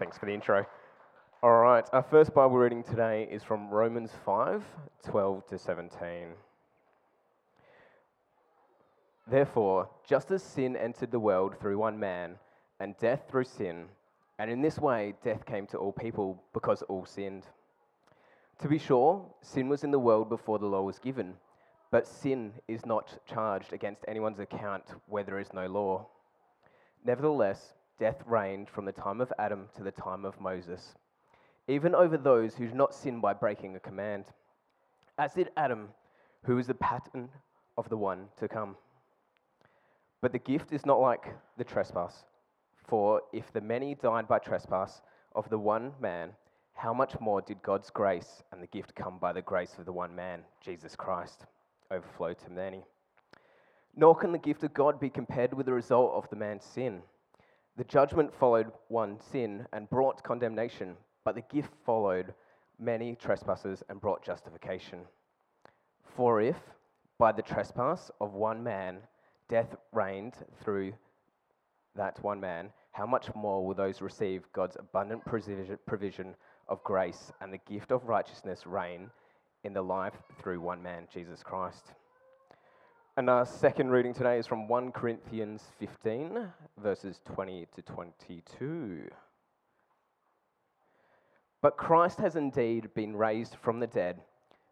Thanks for the intro. All right, our first Bible reading today is from Romans 5 12 to 17. Therefore, just as sin entered the world through one man, and death through sin, and in this way death came to all people because all sinned. To be sure, sin was in the world before the law was given, but sin is not charged against anyone's account where there is no law. Nevertheless, death reigned from the time of Adam to the time of Moses, even over those who did not sin by breaking a command, as did Adam, who is the pattern of the one to come. But the gift is not like the trespass. For if the many died by trespass of the one man, how much more did God's grace and the gift come by the grace of the one man, Jesus Christ, overflow to many? Nor can the gift of God be compared with the result of the man's sin. The judgment followed one sin and brought condemnation, but the gift followed many trespasses and brought justification. For if, by the trespass of one man, death reigned through that one man, how much more will those receive God's abundant provision of grace and the gift of righteousness reign in the life through one man, Jesus Christ? And our second reading today is from 1 Corinthians 15, verses 20 to 22. But Christ has indeed been raised from the dead,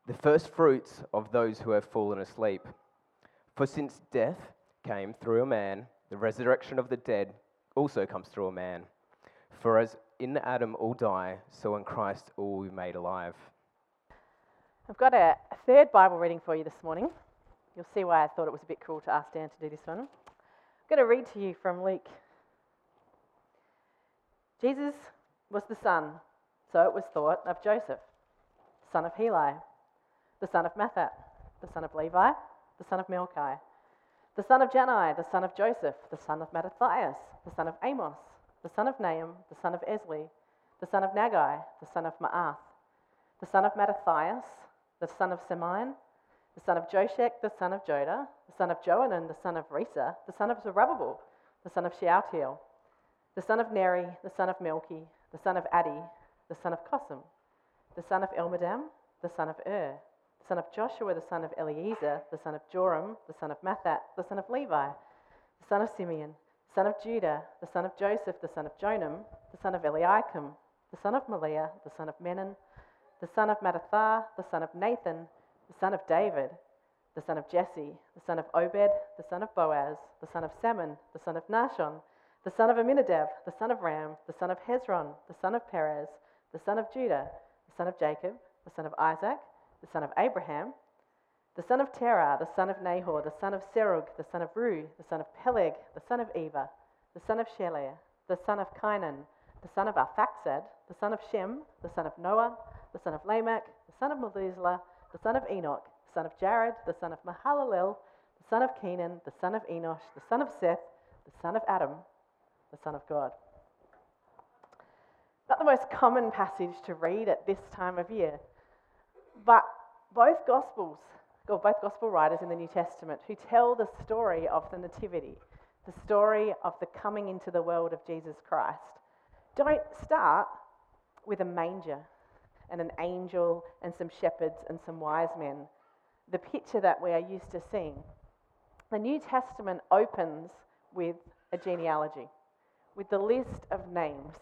the first fruits of those who have fallen asleep. For since death came through a man, the resurrection of the dead also comes through a man. For as in Adam all die, so in Christ all be made alive. I've got a third Bible reading for you this morning. You'll see why I thought it was a bit cool to ask Dan to do this one. I'm going to read to you from Luke. Jesus was the son, so it was thought, of Joseph, son of Heli, the son of Matthat, the son of Levi, the son of Melchi, the son of Jannai, the son of Joseph, the son of Mattathias, the son of Amos, the son of Nahum, the son of Esli, the son of Naggai, the son of Maath, the son of Mattathias, the son of Semein, the son of Josek, the son of Joda, the son of Joanan, the son of Rhesa, the son of Zerubbabel, the son of Shealtiel, the son of Neri, the son of Melchi, the son of Addi, the son of Cosam, the son of Elmadam, the son of Ur, the son of Joshua, the son of Eliezer, the son of Jorim, the son of Matthat, the son of Levi, the son of Simeon, the son of Judah, the son of Joseph, the son of Jonam, the son of Eliakim, the son of Melea, the son of Menon, the son of Mattatha, the son of Nathan, the son of David, the son of Jesse, the son of Obed, the son of Boaz, the son of Salmon, the son of Nahshon, the son of Amminadab, the son of Ram, the son of Hezron, the son of Perez, the son of Judah, the son of Jacob, the son of Isaac, the son of Abraham, the son of Terah, the son of Nahor, the son of Serug, the son of Reu, the son of Peleg, the son of Eber, the son of Shelah, the son of Cainan, the son of Arphaxad, the son of Shem, the son of Noah, the son of Lamech, the son of Methuselah, the son of Enoch, the son of Jared, the son of Mahalalel, the son of Kenan, the son of Enosh, the son of Seth, the son of Adam, the son of God. Not the most common passage to read at this time of year, but both Gospels, or both Gospel writers in the New Testament, who tell the story of the Nativity, the story of the coming into the world of Jesus Christ, don't start with a manger and an angel and some shepherds and some wise men. The picture that we are used to seeing. The New Testament opens with a genealogy, with the list of names,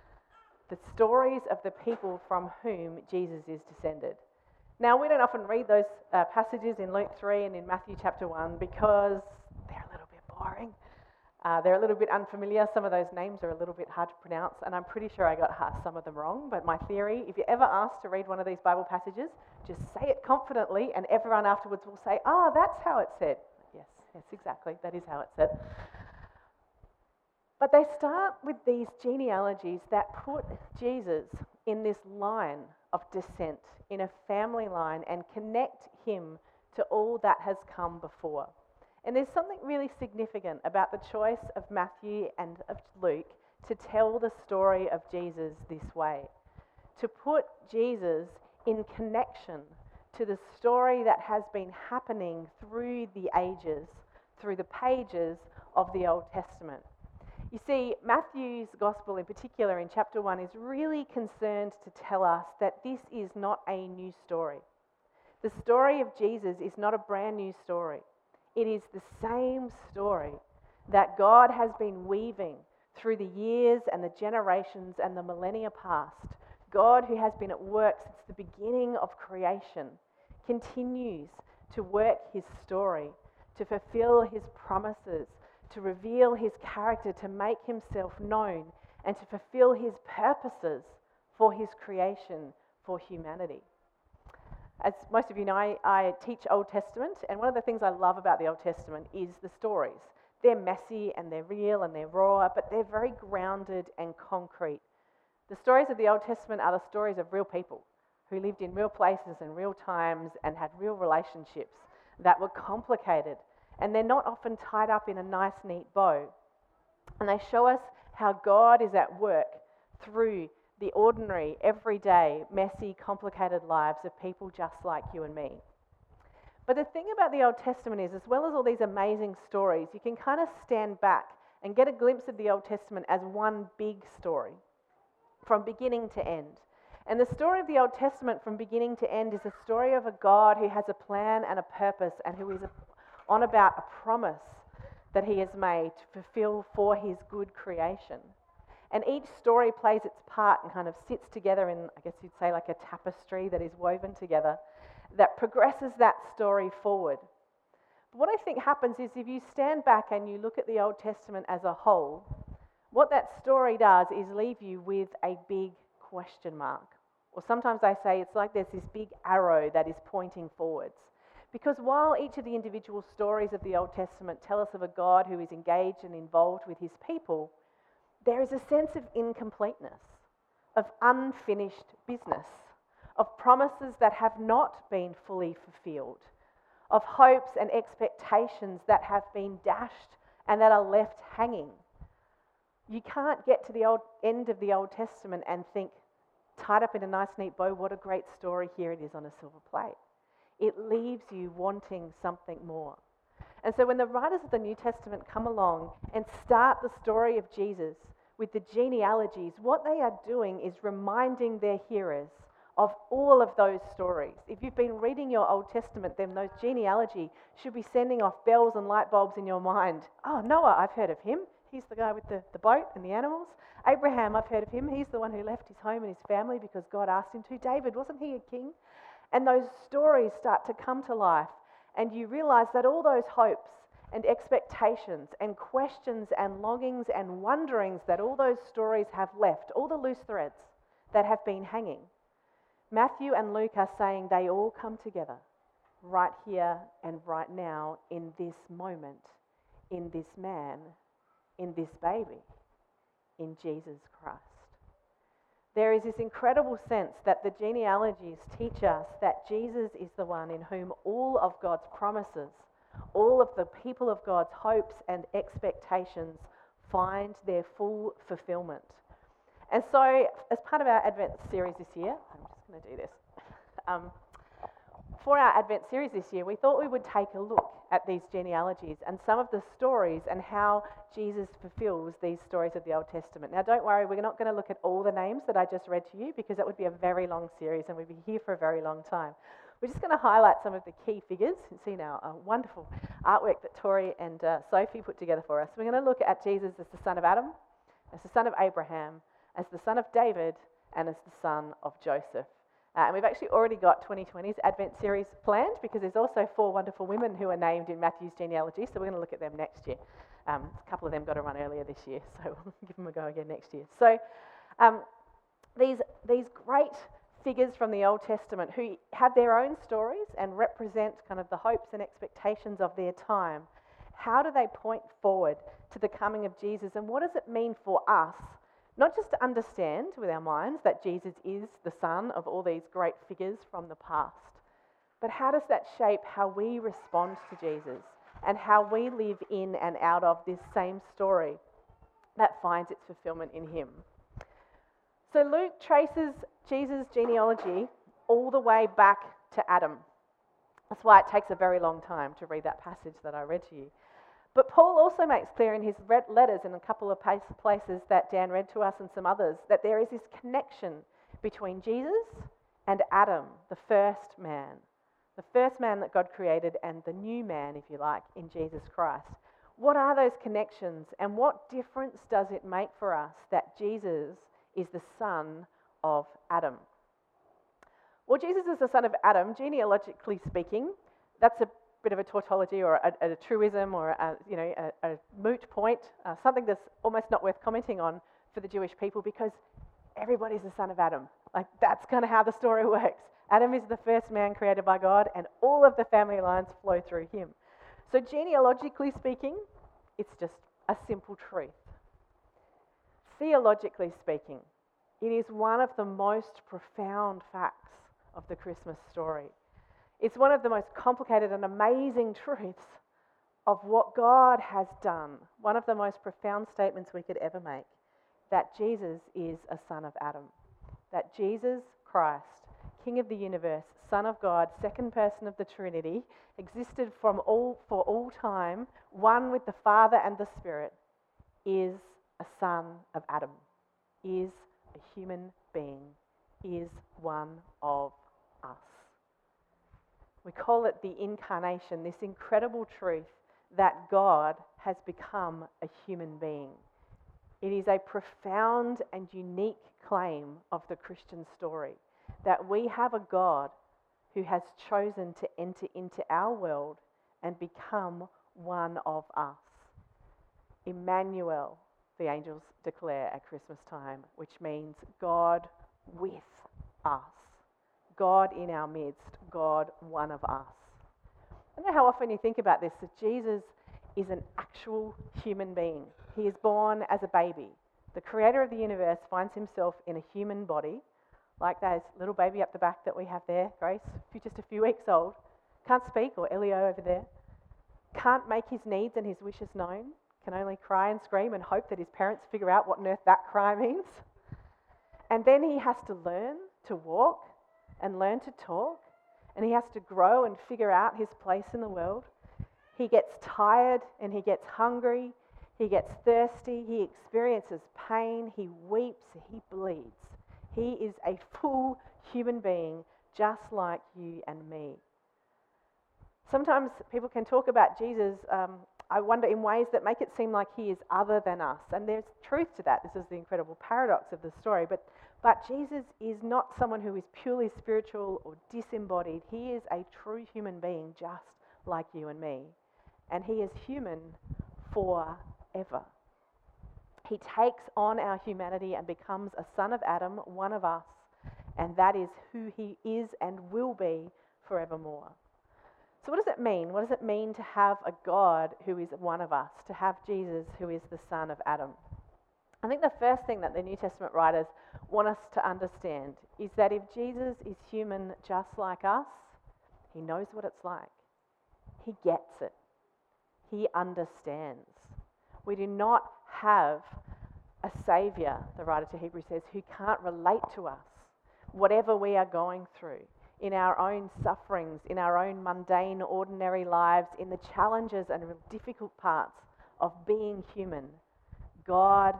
the stories of the people from whom Jesus is descended. Now, we don't often read those uh, passages in Luke 3 and in Matthew chapter 1 because they're a little bit boring. Uh, they're a little bit unfamiliar. Some of those names are a little bit hard to pronounce, and I'm pretty sure I got some of them wrong. But my theory if you're ever asked to read one of these Bible passages, just say it confidently, and everyone afterwards will say, Ah, oh, that's how it said. Yes, yes, exactly. That is how it said. But they start with these genealogies that put Jesus in this line of descent, in a family line, and connect him to all that has come before. And there's something really significant about the choice of Matthew and of Luke to tell the story of Jesus this way. To put Jesus in connection to the story that has been happening through the ages, through the pages of the Old Testament. You see, Matthew's gospel in particular in chapter 1 is really concerned to tell us that this is not a new story. The story of Jesus is not a brand new story. It is the same story that God has been weaving through the years and the generations and the millennia past. God, who has been at work since the beginning of creation, continues to work his story, to fulfill his promises, to reveal his character, to make himself known, and to fulfill his purposes for his creation for humanity. As most of you know, I, I, teach Old Testament, and one of the things I love about the Old Testament is the stories. They're messy and they're real and they're raw, but they're very grounded and concrete. The stories of the Old Testament are the stories of real people who lived in real places and real times and had real relationships that were complicated and they're not often tied up in a nice, neat bow. And they show us how God is at work through the ordinary, everyday, messy, complicated lives of people just like you and me. But the thing about the Old Testament is, as well as all these amazing stories, you can kind of stand back and get a glimpse of the Old Testament as one big story from beginning to end. And the story of the Old Testament from beginning to end is a story of a God who has a plan and a purpose and who is on about a promise that he has made to fulfill for his good creation. And each story plays its part and kind of sits together in, I guess you'd say, like a tapestry that is woven together that progresses that story forward. But what I think happens is if you stand back and you look at the Old Testament as a whole, what that story does is leave you with a big question mark. Or sometimes I say it's like there's this big arrow that is pointing forwards. Because while each of the individual stories of the Old Testament tell us of a God who is engaged and involved with his people, there is a sense of incompleteness, of unfinished business, of promises that have not been fully fulfilled, of hopes and expectations that have been dashed and that are left hanging. You can't get to the old end of the Old Testament and think, tied up in a nice, neat bow, what a great story, here it is on a silver plate it leaves you wanting something more. And so when the writers of the New Testament come along and start the story of Jesus with the genealogies, what they are doing is reminding their hearers of all of those stories. If you've been reading your Old Testament, then those genealogy should be sending off bells and light bulbs in your mind. Oh, Noah, I've heard of him. He's the guy with the, the boat and the animals. Abraham, I've heard of him. He's the one who left his home and his family because God asked him to. David, wasn't he a king? And those stories start to come to life, and you realize that all those hopes and expectations and questions and longings and wonderings that all those stories have left, all the loose threads that have been hanging, Matthew and Luke are saying they all come together right here and right now in this moment, in this man, in this baby, in Jesus Christ. There is this incredible sense that the genealogies teach us that Jesus is the one in whom all of God's promises, all of the people of God's hopes and expectations find their full fulfillment. And so, as part of our Advent series this year, I'm just going to do this. Um, for our Advent series this year, we thought we would take a look at these genealogies and some of the stories and how Jesus fulfills these stories of the Old Testament. Now, don't worry, we're not going to look at all the names that I just read to you because that would be a very long series and we'd be here for a very long time. We're just going to highlight some of the key figures. You see now a wonderful artwork that Tori and uh, Sophie put together for us. We're going to look at Jesus as the son of Adam, as the son of Abraham, as the son of David, and as the son of Joseph. Uh, and we've actually already got 2020's Advent series planned because there's also four wonderful women who are named in Matthew's genealogy, so we're going to look at them next year. Um, a couple of them got to run earlier this year, so we'll give them a go again next year. So um, these, these great figures from the Old Testament who have their own stories and represent kind of the hopes and expectations of their time, how do they point forward to the coming of Jesus and what does it mean for us not just to understand with our minds that Jesus is the son of all these great figures from the past, but how does that shape how we respond to Jesus and how we live in and out of this same story that finds its fulfillment in him? So Luke traces Jesus' genealogy all the way back to Adam. That's why it takes a very long time to read that passage that I read to you. But Paul also makes clear in his letters in a couple of places that Dan read to us and some others that there is this connection between Jesus and Adam, the first man, the first man that God created, and the new man, if you like, in Jesus Christ. What are those connections and what difference does it make for us that Jesus is the son of Adam? Well, Jesus is the son of Adam, genealogically speaking. That's a bit of a tautology or a, a, truism or a, you know, a, a moot point, uh, something that's almost not worth commenting on for the Jewish people because everybody's the son of Adam. Like, that's kind of how the story works. Adam is the first man created by God, and all of the family lines flow through him. So, genealogically speaking, it's just a simple truth. Theologically speaking, it is one of the most profound facts of the Christmas story. It's one of the most complicated and amazing truths of what God has done. One of the most profound statements we could ever make that Jesus is a son of Adam. That Jesus Christ, King of the universe, Son of God, second person of the Trinity, existed from all, for all time, one with the Father and the Spirit, is a son of Adam, is a human being, is one of us. We call it the incarnation, this incredible truth that God has become a human being. It is a profound and unique claim of the Christian story that we have a God who has chosen to enter into our world and become one of us. Emmanuel, the angels declare at Christmas time, which means God with us. God in our midst, God one of us. I don't know how often you think about this that Jesus is an actual human being. He is born as a baby. The creator of the universe finds himself in a human body, like that little baby up the back that we have there, Grace, just a few weeks old. Can't speak, or Elio over there. Can't make his needs and his wishes known. Can only cry and scream and hope that his parents figure out what on earth that cry means. And then he has to learn to walk and learn to talk, and he has to grow and figure out his place in the world. He gets tired and he gets hungry, he gets thirsty, he experiences pain, he weeps, he bleeds. He is a full human being just like you and me. Sometimes people can talk about Jesus, um, I wonder, in ways that make it seem like he is other than us. And there's truth to that. This is the incredible paradox of the story. But but Jesus is not someone who is purely spiritual or disembodied. He is a true human being, just like you and me. And he is human forever. He takes on our humanity and becomes a son of Adam, one of us, and that is who he is and will be forevermore. So, what does it mean? What does it mean to have a God who is one of us, to have Jesus who is the son of Adam? I think the first thing that the New Testament writers want us to understand is that if Jesus is human just like us, he knows what it's like. He gets it. He understands. We do not have a Saviour, the writer to Hebrews says, who can't relate to us, whatever we are going through, in our own sufferings, in our own mundane, ordinary lives, in the challenges and difficult parts of being human. God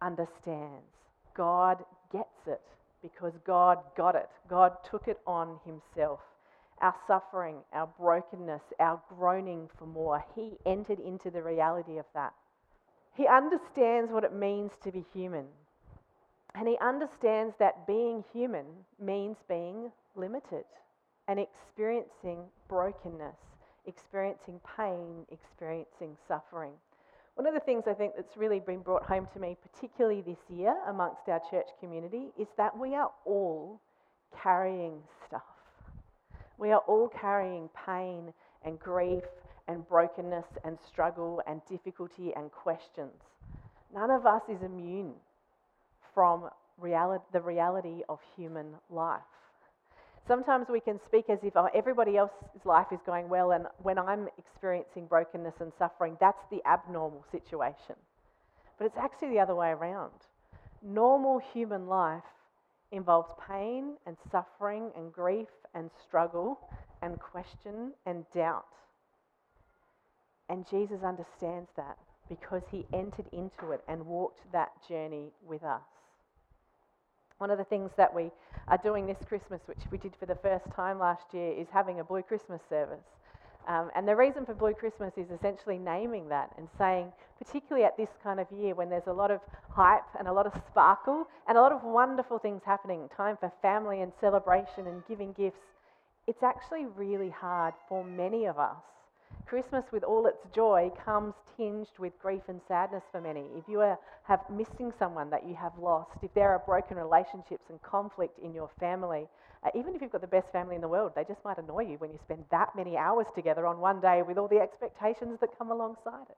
understands. God gets it because God got it. God took it on himself. Our suffering, our brokenness, our groaning for more, he entered into the reality of that. He understands what it means to be human. And he understands that being human means being limited and experiencing brokenness, experiencing pain, experiencing suffering. One of the things I think that's really been brought home to me, particularly this year amongst our church community, is that we are all carrying stuff. We are all carrying pain and grief and brokenness and struggle and difficulty and questions. None of us is immune from reality, the reality of human life. Sometimes we can speak as if oh, everybody else's life is going well, and when I'm experiencing brokenness and suffering, that's the abnormal situation. But it's actually the other way around. Normal human life involves pain and suffering and grief and struggle and question and doubt. And Jesus understands that because he entered into it and walked that journey with us. One of the things that we are doing this Christmas, which we did for the first time last year, is having a Blue Christmas service. Um, and the reason for Blue Christmas is essentially naming that and saying, particularly at this kind of year when there's a lot of hype and a lot of sparkle and a lot of wonderful things happening, time for family and celebration and giving gifts, it's actually really hard for many of us. Christmas, with all its joy, comes tinged with grief and sadness for many. If you are have missing someone that you have lost, if there are broken relationships and conflict in your family, uh, even if you've got the best family in the world, they just might annoy you when you spend that many hours together on one day with all the expectations that come alongside it.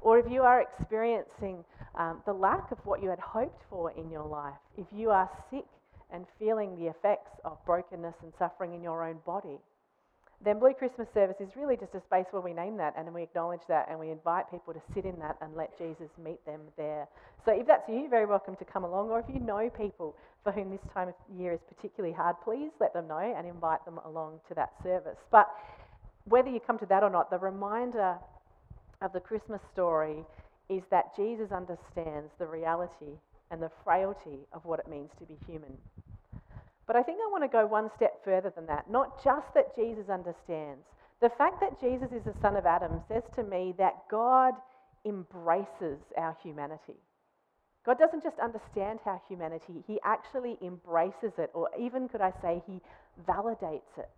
Or if you are experiencing um, the lack of what you had hoped for in your life, if you are sick and feeling the effects of brokenness and suffering in your own body, then Blue Christmas service is really just a space where we name that and we acknowledge that and we invite people to sit in that and let Jesus meet them there. So if that's you, you're very welcome to come along. Or if you know people for whom this time of year is particularly hard, please let them know and invite them along to that service. But whether you come to that or not, the reminder of the Christmas story is that Jesus understands the reality and the frailty of what it means to be human. But I think I want to go one step further than that. Not just that Jesus understands. The fact that Jesus is the son of Adam says to me that God embraces our humanity. God doesn't just understand our humanity, He actually embraces it, or even could I say, He validates it.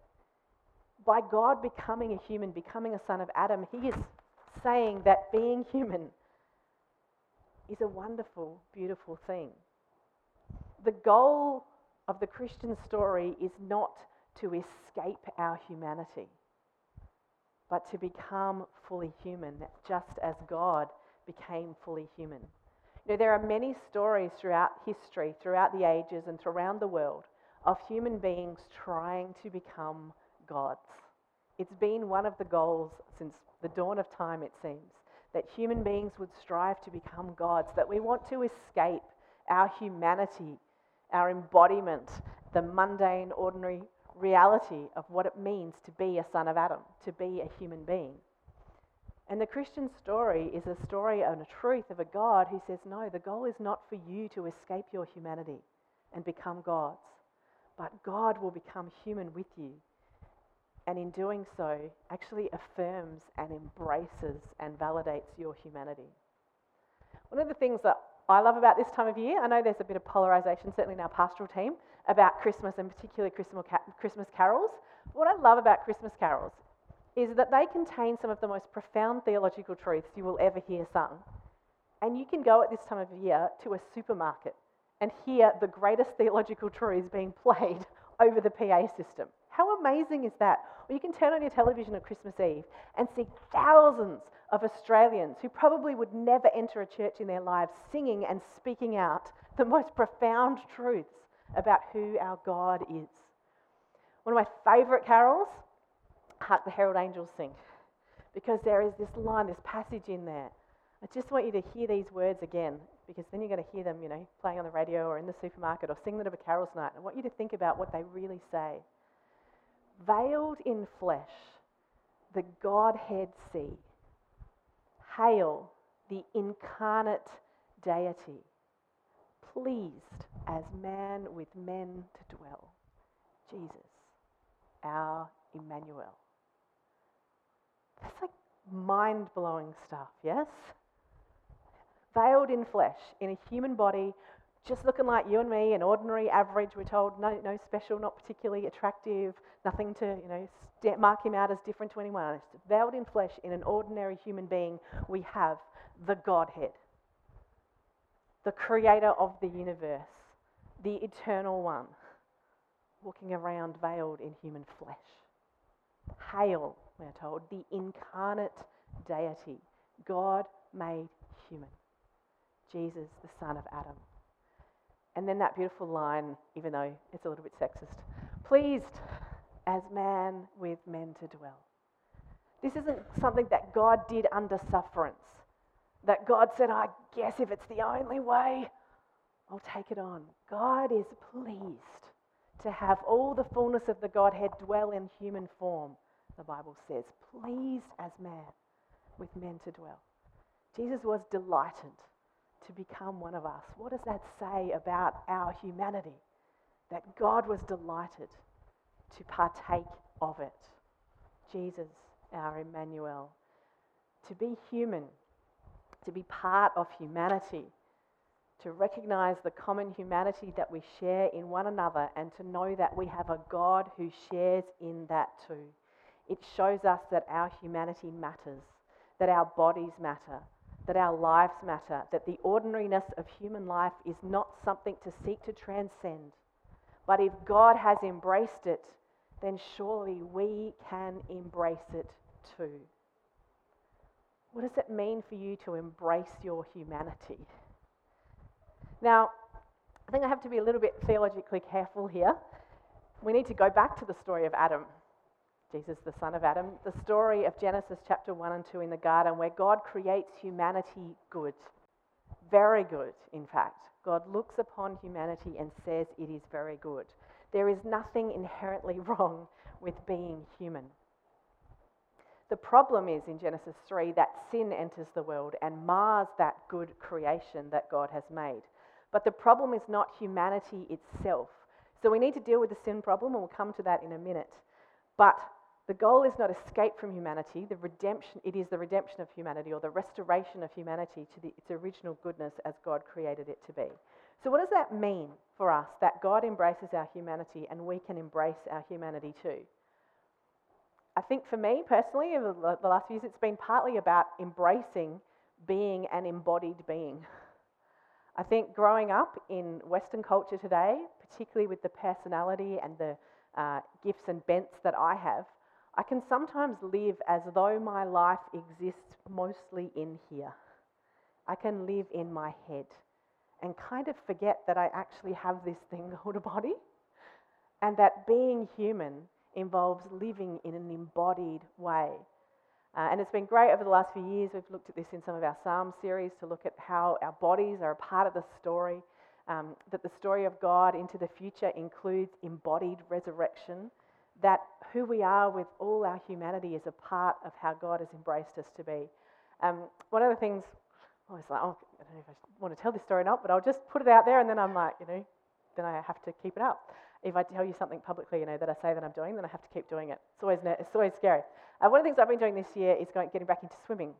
By God becoming a human, becoming a son of Adam, He is saying that being human is a wonderful, beautiful thing. The goal of the Christian story is not to escape our humanity, but to become fully human, just as God became fully human. You know, there are many stories throughout history, throughout the ages, and around the world of human beings trying to become gods. It's been one of the goals since the dawn of time, it seems, that human beings would strive to become gods, that we want to escape our humanity our embodiment, the mundane, ordinary reality of what it means to be a son of Adam, to be a human being. And the Christian story is a story and a truth of a God who says, no, the goal is not for you to escape your humanity and become gods, but God will become human with you. And in doing so, actually affirms and embraces and validates your humanity. One of the things that I love about this time of year, I know there's a bit of polarization, certainly in our pastoral team, about Christmas and particularly Christmas carols. What I love about Christmas carols is that they contain some of the most profound theological truths you will ever hear sung. And you can go at this time of year to a supermarket and hear the greatest theological truths being played over the PA system. How amazing is that? Or you can turn on your television on Christmas Eve and see thousands of Australians who probably would never enter a church in their lives singing and speaking out the most profound truths about who our God is. One of my favourite carols, Hark the Herald Angels Sing, because there is this line, this passage in there. I just want you to hear these words again, because then you're going to hear them, you know, playing on the radio or in the supermarket or sing them at a carols night. I want you to think about what they really say. Veiled in flesh, the Godhead see Hail the incarnate deity, pleased as man with men to dwell. Jesus, our Emmanuel. That's like mind blowing stuff, yes? Veiled in flesh, in a human body, just looking like you and me, an ordinary, average, we're told, no, no special, not particularly attractive, nothing to, you know, mark him out as different to anyone else. Veiled in flesh, in an ordinary human being, we have the Godhead, the creator of the universe, the eternal one, walking around veiled in human flesh. Hail, we're told, the incarnate deity, God made human, Jesus, the Son of Adam. And then that beautiful line, even though it's a little bit sexist pleased as man with men to dwell. This isn't something that God did under sufferance. That God said, I guess if it's the only way, I'll take it on. God is pleased to have all the fullness of the Godhead dwell in human form, the Bible says. Pleased as man. with men to dwell. Jesus was delighted to become one of us. What does that say about our humanity? That God was delighted to partake of it. Jesus, our Emmanuel. To be human, to be part of humanity, to recognize the common humanity that we share in one another, and to know that we have a God who shares in that too. It shows us that our humanity matters, that our bodies matter, that our lives matter, that the ordinariness of human life is not something to seek to transcend. But if God has embraced it, then surely we can embrace it too. What does it mean for you to embrace your humanity? Now, I think I have to be a little bit theologically careful here. We need to go back to the story of Adam, Jesus, the son of Adam, the story of Genesis chapter 1 and 2 in the garden, where God creates humanity good. Very good, in fact. God looks upon humanity and says it is very good. There is nothing inherently wrong with being human. The problem is in Genesis 3 that sin enters the world and mars that good creation that God has made. But the problem is not humanity itself. So we need to deal with the sin problem, and we'll come to that in a minute. But the goal is not escape from humanity, the redemption, it is the redemption of humanity or the restoration of humanity to the, its original goodness as God created it to be. So, what does that mean for us that God embraces our humanity and we can embrace our humanity too? I think for me personally, over the last few years, it's been partly about embracing being an embodied being. I think growing up in Western culture today, particularly with the personality and the uh, gifts and bents that I have, I can sometimes live as though my life exists mostly in here. I can live in my head and kind of forget that I actually have this thing called a body and that being human involves living in an embodied way. Uh, and it's been great over the last few years. We've looked at this in some of our Psalm series to look at how our bodies are a part of the story, um, that the story of God into the future includes embodied resurrection, that who we are with all our humanity is a part of how God has embraced us to be. Um, one of the things, I was like, oh, I don't know if I want to tell this story or not, but I'll just put it out there and then I'm like, you know, then I have to keep it up if I tell you something publicly, you know, that I say that I'm doing, then I have to keep doing it. It's always, it's always scary. Uh, one of the things I've been doing this year is going, getting back into swimming.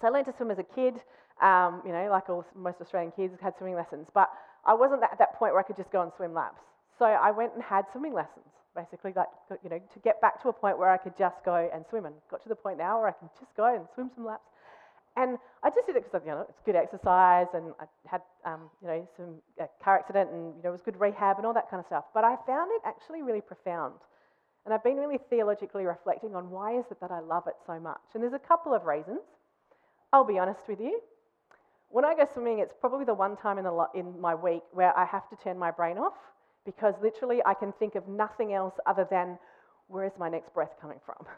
So I learned to swim as a kid, um, you know, like all, most Australian kids had swimming lessons, but I wasn't at that point where I could just go and swim laps. So I went and had swimming lessons, basically, like, you know, to get back to a point where I could just go and swim. And got to the point now where I can just go and swim some laps. And I just did it because you know it's good exercise, and I had um, you know some car accident, and you know it was good rehab and all that kind of stuff. But I found it actually really profound, and I've been really theologically reflecting on why is it that I love it so much. And there's a couple of reasons. I'll be honest with you. When I go swimming, it's probably the one time in, the lo- in my week where I have to turn my brain off because literally I can think of nothing else other than where is my next breath coming from.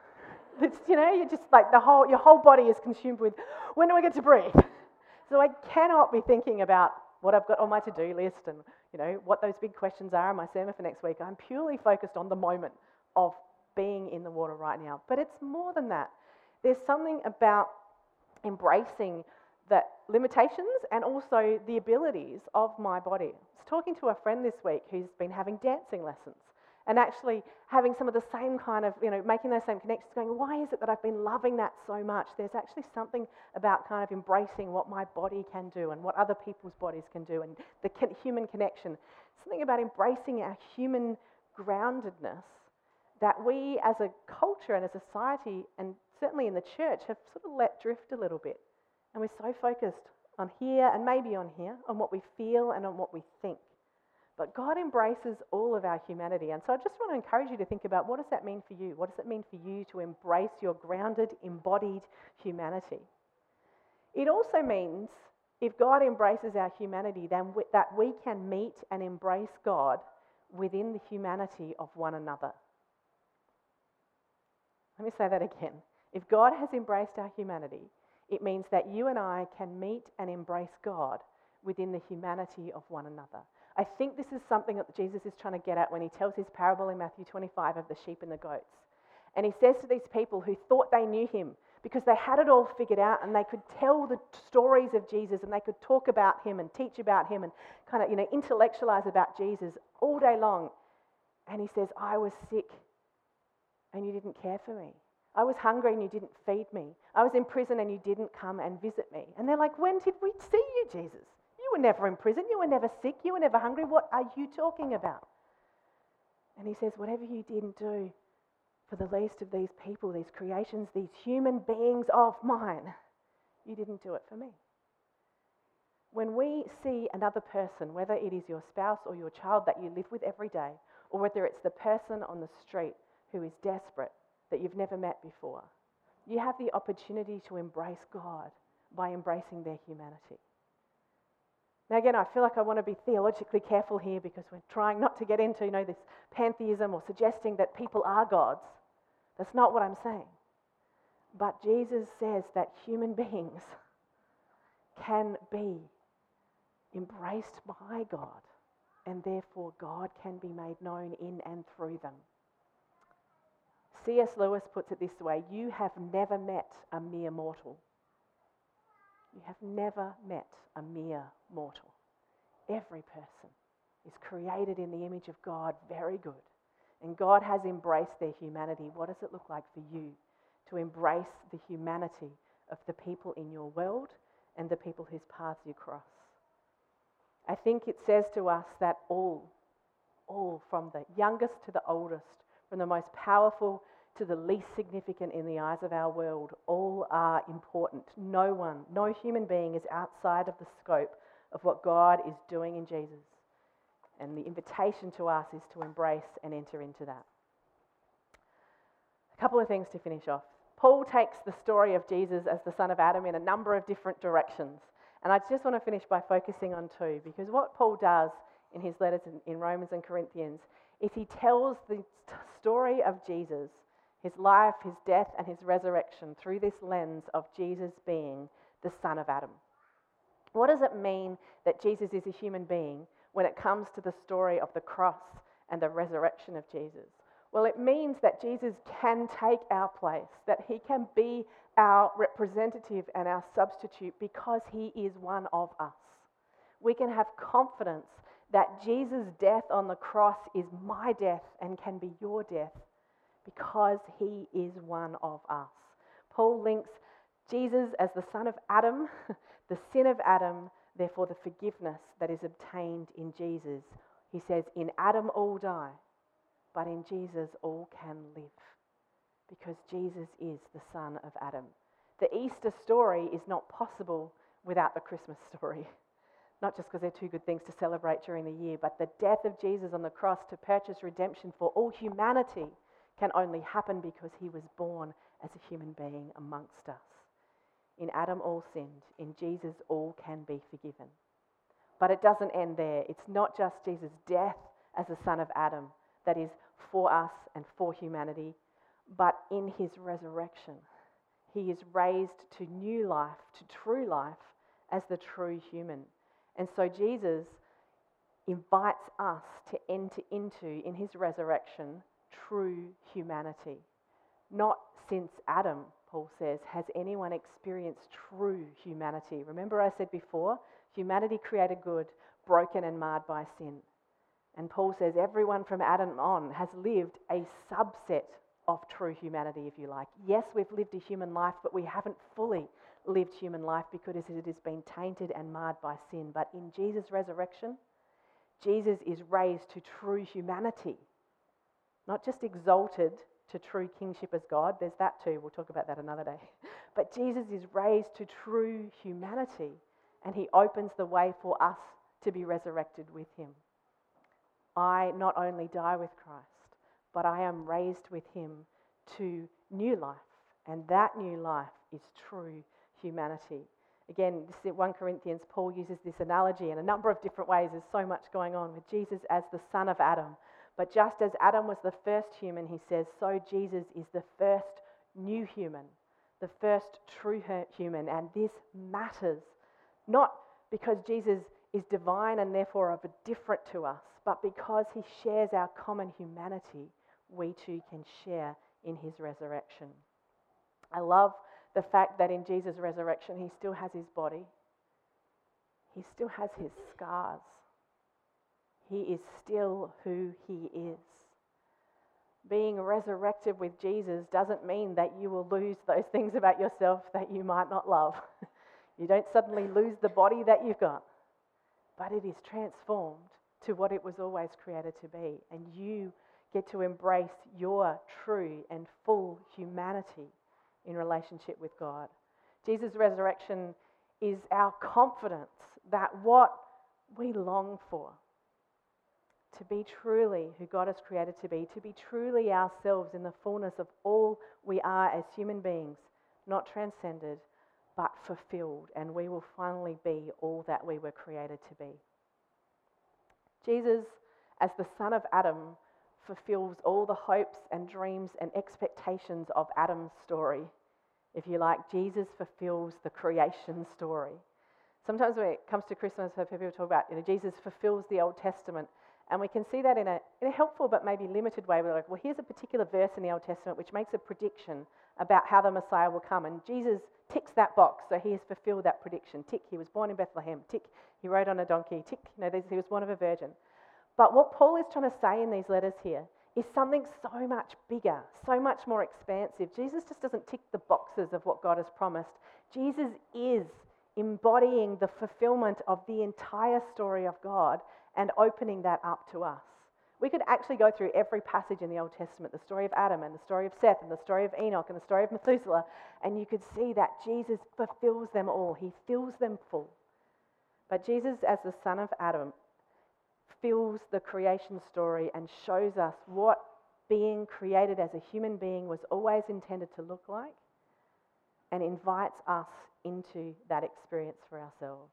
It's, you know, you're just like the whole, your whole body is consumed with, when do I get to breathe? So I cannot be thinking about what I've got on my to-do list and, you know, what those big questions are in my sermon for next week. I'm purely focused on the moment of being in the water right now. But it's more than that. There's something about embracing the limitations and also the abilities of my body. Talking to a friend this week who's been having dancing lessons and actually having some of the same kind of, you know, making those same connections, going, why is it that I've been loving that so much? There's actually something about kind of embracing what my body can do and what other people's bodies can do and the human connection. Something about embracing our human groundedness that we as a culture and a society, and certainly in the church, have sort of let drift a little bit. And we're so focused on here and maybe on here, on what we feel and on what we think. But God embraces all of our humanity. And so I just want to encourage you to think about what does that mean for you? What does it mean for you to embrace your grounded, embodied humanity? It also means if God embraces our humanity, then we, that we can meet and embrace God within the humanity of one another. Let me say that again. If God has embraced our humanity, it means that you and I can meet and embrace God within the humanity of one another. I think this is something that Jesus is trying to get at when he tells his parable in Matthew 25 of the sheep and the goats. And he says to these people who thought they knew him, because they had it all figured out and they could tell the stories of Jesus and they could talk about him and teach about him and kind of, you know, intellectualize about Jesus all day long. And he says, I was sick and you didn't care for me. I was hungry and you didn't feed me. I was in prison and you didn't come and visit me. And they're like, When did we see you, Jesus? You were never in prison. You were never sick. You were never hungry. What are you talking about? And he says, Whatever you didn't do for the least of these people, these creations, these human beings of mine, you didn't do it for me. When we see another person, whether it is your spouse or your child that you live with every day, or whether it's the person on the street who is desperate that you've never met before, you have the opportunity to embrace God by embracing their humanity. Now, again, I feel like I want to be theologically careful here because we're trying not to get into, you know, this pantheism or suggesting that people are gods. That's not what I'm saying. But Jesus says that human beings can be embraced by God, and therefore God can be made known in and through them. C.S. Lewis puts it this way You have never met a mere mortal. You have never met a mere mortal. Every person is created in the image of God, very good. And God has embraced their humanity. What does it look like for you to embrace the humanity of the people in your world and the people whose paths you cross? I think it says to us that all, all, from the youngest to the oldest, from the most powerful to the least significant in the eyes of our world, all are important. No one, no human being is outside of the scope of what God is doing in Jesus. And the invitation to us is to embrace and enter into that. A couple of things to finish off. Paul takes the story of Jesus as the son of Adam in a number of different directions. And I just want to finish by focusing on two, because what Paul does in his letters in, Romans and Corinthians is he tells the story of Jesus his life, his death, and his resurrection through this lens of Jesus being the Son of Adam. What does it mean that Jesus is a human being when it comes to the story of the cross and the resurrection of Jesus? Well, it means that Jesus can take our place, that he can be our representative and our substitute because he is one of us. We can have confidence that Jesus' death on the cross is my death and can be your death because he is one of us. Paul links Jesus as the son of Adam, the sin of Adam, therefore the forgiveness that is obtained in Jesus. He says, In Adam all die, but in Jesus all can live because Jesus is the son of Adam. The Easter story is not possible without the Christmas story. Not just because they're two good things to celebrate during the year, but the death of Jesus on the cross to purchase redemption for all humanity can only happen because he was born as a human being amongst us. In Adam, all sinned. In Jesus, all can be forgiven. But it doesn't end there. It's not just Jesus' death as the Son of Adam that is for us and for humanity, but in his resurrection, he is raised to new life, to true life, as the true human. And so Jesus invites us to enter into, in his resurrection, true humanity. Not since Adam, Paul says, has anyone experienced true humanity. Remember, I said before, humanity created good, broken and marred by sin. And Paul says everyone from Adam on has lived a subset of true humanity, if you like. Yes, we've lived a human life, but we haven't fully lived human life because it has been tainted and marred by sin. But in Jesus' resurrection, Jesus is raised to true humanity not just exalted to true kingship as God, there's that too, we'll talk about that another day. But Jesus is raised to true humanity and he opens the way for us to be resurrected with him. I not only die with Christ, but I am raised with him to new life, and that new life is true humanity. Again, this 1 Corinthians, Paul uses this analogy in a number of different ways. There's so much going on with Jesus as the Son of Adam, but just as Adam was the first human, he says, so Jesus is the first new human, the first true human. And this matters not because Jesus is divine and therefore of a different to us, but because he shares our common humanity, we too can share in his resurrection. I love the fact that in Jesus' resurrection, he still has his body, he still has his scars. He is still who he is. Being resurrected with Jesus doesn't mean that you will lose those things about yourself that you might not love. you don't suddenly lose the body that you've got, but it is transformed to what it was always created to be. And you get to embrace your true and full humanity in relationship with God. Jesus' resurrection is our confidence that what we long for, to be truly who God has created to be, to be truly ourselves in the fullness of all we are as human beings, not transcended, but fulfilled, and we will finally be all that we were created to be. Jesus, as the son of Adam, fulfills all the hopes and dreams and expectations of Adam's story. If you like, Jesus fulfills the creation story. Sometimes when it comes to Christmas, people talk about, you know, Jesus fulfills the Old Testament. And we can see that in a, in a helpful but maybe limited way. We're like, well, here's a particular verse in the Old Testament which makes a prediction about how the Messiah will come. And Jesus ticks that box, so he has fulfilled that prediction. Tick, he was born in Bethlehem. Tick, he rode on a donkey. Tick, you know, he was born of a virgin. But what Paul is trying to say in these letters here is something so much bigger, so much more expansive. Jesus just doesn't tick the boxes of what God has promised. Jesus is embodying the fulfillment of the entire story of God and opening that up to us. We could actually go through every passage in the Old Testament, the story of Adam and the story of Seth and the story of Enoch and the story of Methuselah, and you could see that Jesus fulfills them all. He fills them full. But Jesus, as the son of Adam, fills the creation story and shows us what being created as a human being was always intended to look like and invites us into that experience for ourselves.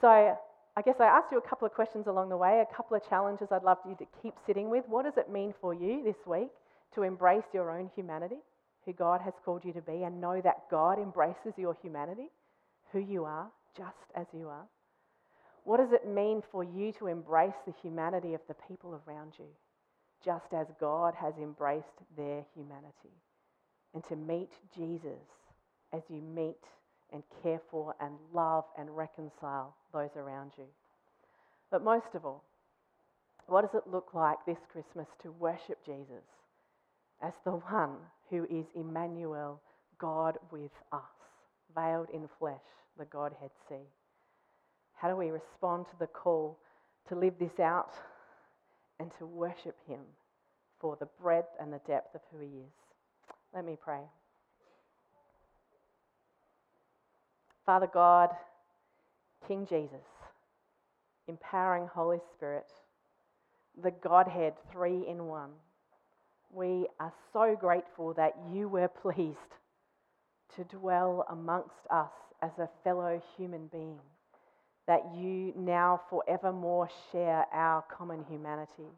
So, I guess I asked you a couple of questions along the way, a couple of challenges I'd love you to keep sitting with. What does it mean for you this week to embrace your own humanity, who God has called you to be, and know that God embraces your humanity, who you are, just as you are? What does it mean for you to embrace the humanity of the people around you, just as God has embraced their humanity? And to meet Jesus as you meet and care for and love and reconcile those around you. But most of all, what does it look like this Christmas to worship Jesus as the one who is Emmanuel, God with us, veiled in flesh, the Godhead see? How do we respond to the call to live this out and to worship Him for the breadth and the depth of who He is? Let me pray. Father God, King Jesus, empowering Holy Spirit, the Godhead three in one, we are so grateful that you were pleased to dwell amongst us as a fellow human being, that you now forevermore share our common humanity.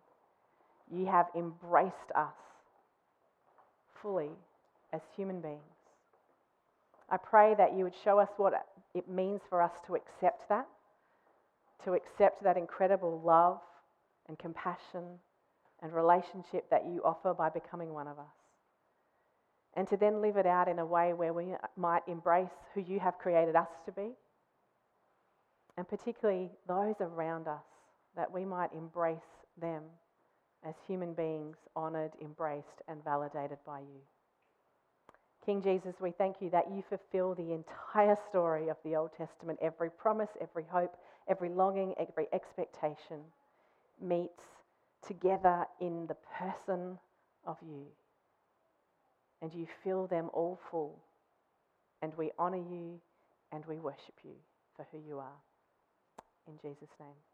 You have embraced us fully as human beings. I pray that you would show us what it means for us to accept that, to accept that incredible love and compassion and relationship that you offer by becoming one of us. And to then live it out in a way where we might embrace who you have created us to be, and particularly those around us, that we might embrace them as human beings, honoured, embraced, and validated by you. King Jesus, we thank you that you fulfill the entire story of the Old Testament. Every promise, every hope, every longing, every expectation meets together in the person of you. And you fill them all full. And we honour you and we worship you for who you are. In Jesus' name.